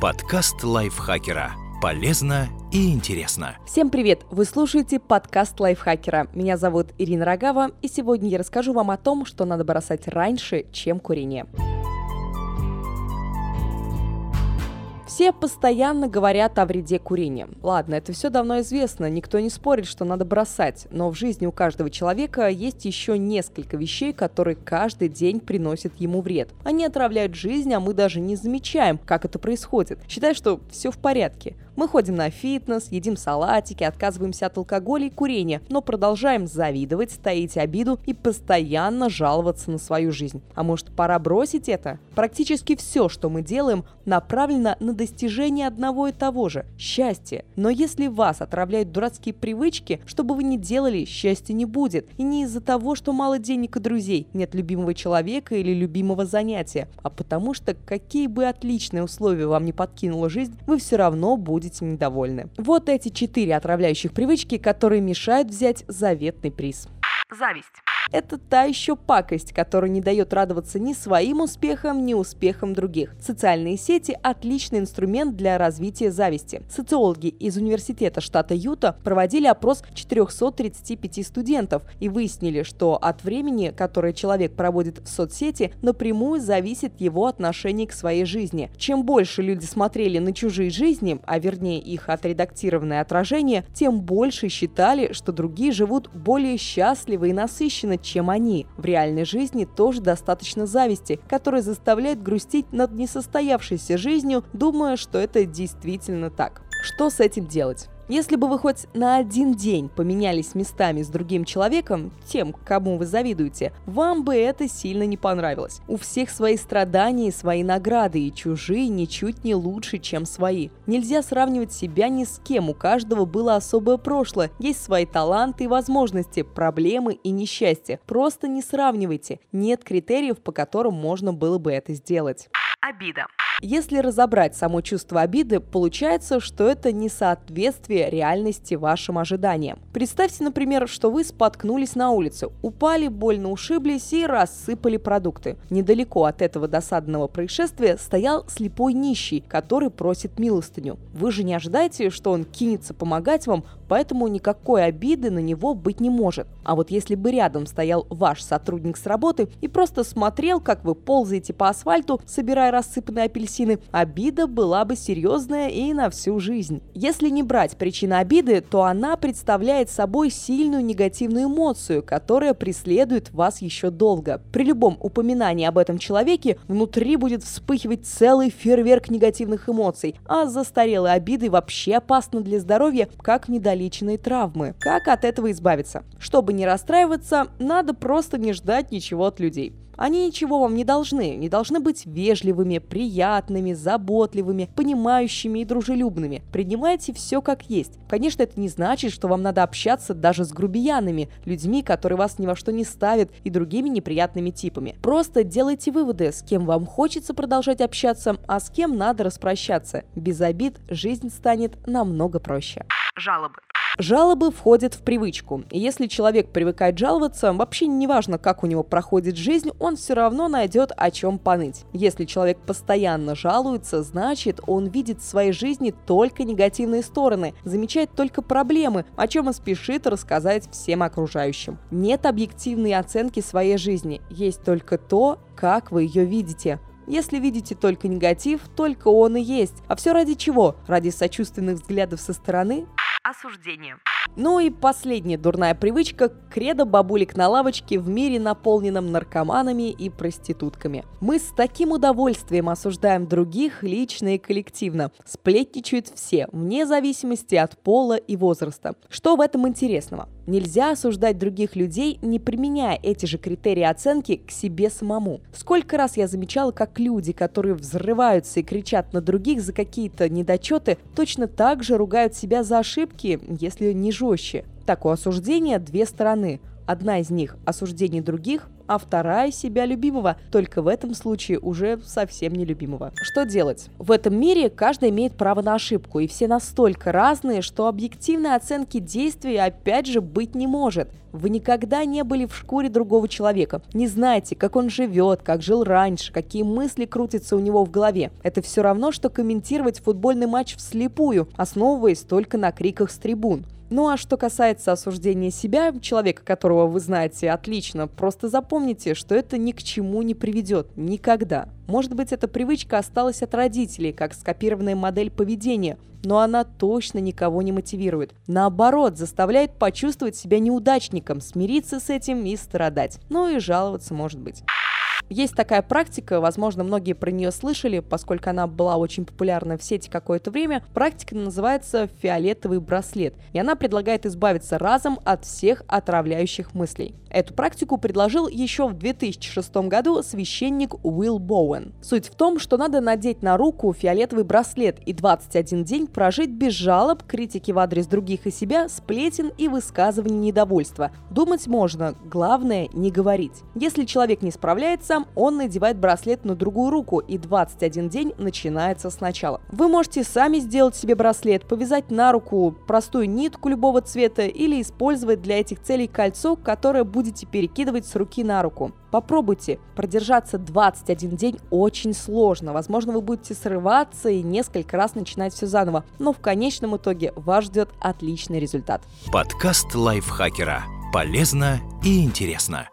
Подкаст лайфхакера. Полезно и интересно. Всем привет! Вы слушаете подкаст лайфхакера. Меня зовут Ирина Рогава, и сегодня я расскажу вам о том, что надо бросать раньше, чем курение. Все постоянно говорят о вреде курения. Ладно, это все давно известно, никто не спорит, что надо бросать, но в жизни у каждого человека есть еще несколько вещей, которые каждый день приносят ему вред. Они отравляют жизнь, а мы даже не замечаем, как это происходит. Считай, что все в порядке. Мы ходим на фитнес, едим салатики, отказываемся от алкоголя и курения, но продолжаем завидовать, таить обиду и постоянно жаловаться на свою жизнь. А может пора бросить это? Практически все, что мы делаем, направлено на достижение одного и того же – счастья. Но если вас отравляют дурацкие привычки, что бы вы ни делали, счастья не будет. И не из-за того, что мало денег и друзей, нет любимого человека или любимого занятия, а потому что какие бы отличные условия вам не подкинула жизнь, вы все равно будете будете недовольны. Вот эти четыре отравляющих привычки, которые мешают взять заветный приз. Зависть. Это та еще пакость, которая не дает радоваться ни своим успехам, ни успехам других. Социальные сети – отличный инструмент для развития зависти. Социологи из университета штата Юта проводили опрос 435 студентов и выяснили, что от времени, которое человек проводит в соцсети, напрямую зависит его отношение к своей жизни. Чем больше люди смотрели на чужие жизни, а вернее их отредактированное отражение, тем больше считали, что другие живут более счастливо и насыщенно, чем они. В реальной жизни тоже достаточно зависти, которая заставляет грустить над несостоявшейся жизнью, думая, что это действительно так. Что с этим делать? Если бы вы хоть на один день поменялись местами с другим человеком, тем, кому вы завидуете, вам бы это сильно не понравилось. У всех свои страдания и свои награды, и чужие ничуть не лучше, чем свои. Нельзя сравнивать себя ни с кем, у каждого было особое прошлое, есть свои таланты и возможности, проблемы и несчастья. Просто не сравнивайте, нет критериев, по которым можно было бы это сделать. Обида. Если разобрать само чувство обиды, получается, что это несоответствие реальности вашим ожиданиям. Представьте, например, что вы споткнулись на улице, упали, больно ушиблись и рассыпали продукты. Недалеко от этого досадного происшествия стоял слепой нищий, который просит милостыню. Вы же не ожидаете, что он кинется помогать вам, поэтому никакой обиды на него быть не может. А вот если бы рядом стоял ваш сотрудник с работы и просто смотрел, как вы ползаете по асфальту, собирая рассыпанные апельсины, апельсины, обида была бы серьезная и на всю жизнь. Если не брать причину обиды, то она представляет собой сильную негативную эмоцию, которая преследует вас еще долго. При любом упоминании об этом человеке внутри будет вспыхивать целый фейерверк негативных эмоций, а застарелые обиды вообще опасны для здоровья, как недолеченные травмы. Как от этого избавиться? Чтобы не расстраиваться, надо просто не ждать ничего от людей. Они ничего вам не должны, не должны быть вежливыми, приятными, заботливыми, понимающими и дружелюбными. Принимайте все как есть. Конечно, это не значит, что вам надо общаться даже с грубиянами, людьми, которые вас ни во что не ставят, и другими неприятными типами. Просто делайте выводы, с кем вам хочется продолжать общаться, а с кем надо распрощаться. Без обид жизнь станет намного проще. Жалобы. Жалобы входят в привычку. И если человек привыкает жаловаться, вообще не важно, как у него проходит жизнь, он все равно найдет о чем поныть. Если человек постоянно жалуется, значит, он видит в своей жизни только негативные стороны, замечает только проблемы, о чем он спешит рассказать всем окружающим. Нет объективной оценки своей жизни, есть только то, как вы ее видите. Если видите только негатив, только он и есть. А все ради чего? Ради сочувственных взглядов со стороны? Осуждение. Ну и последняя дурная привычка – кредо бабулек на лавочке в мире, наполненном наркоманами и проститутками. Мы с таким удовольствием осуждаем других лично и коллективно. Сплетничают все, вне зависимости от пола и возраста. Что в этом интересного? Нельзя осуждать других людей, не применяя эти же критерии оценки к себе самому. Сколько раз я замечала, как люди, которые взрываются и кричат на других за какие-то недочеты, точно так же ругают себя за ошибки, если не жестче. Так, у осуждения две стороны. Одна из них – осуждение других, а вторая себя любимого, только в этом случае уже совсем нелюбимого. Что делать? В этом мире каждый имеет право на ошибку, и все настолько разные, что объективной оценки действий опять же быть не может. Вы никогда не были в шкуре другого человека, не знаете, как он живет, как жил раньше, какие мысли крутятся у него в голове. Это все равно, что комментировать футбольный матч вслепую, основываясь только на криках с трибун. Ну а что касается осуждения себя, человека, которого вы знаете отлично, просто запомните, что это ни к чему не приведет. Никогда. Может быть, эта привычка осталась от родителей, как скопированная модель поведения, но она точно никого не мотивирует. Наоборот, заставляет почувствовать себя неудачником, смириться с этим и страдать. Ну и жаловаться может быть. Есть такая практика, возможно, многие про нее слышали, поскольку она была очень популярна в сети какое-то время. Практика называется фиолетовый браслет, и она предлагает избавиться разом от всех отравляющих мыслей. Эту практику предложил еще в 2006 году священник Уилл Боуэн. Суть в том, что надо надеть на руку фиолетовый браслет и 21 день прожить без жалоб, критики в адрес других и себя, сплетен и высказываний недовольства. Думать можно, главное не говорить. Если человек не справляется, он надевает браслет на другую руку, и 21 день начинается сначала. Вы можете сами сделать себе браслет, повязать на руку простую нитку любого цвета или использовать для этих целей кольцо, которое будете перекидывать с руки на руку. Попробуйте. Продержаться 21 день очень сложно. Возможно, вы будете срываться и несколько раз начинать все заново. Но в конечном итоге вас ждет отличный результат. Подкаст лайфхакера. Полезно и интересно.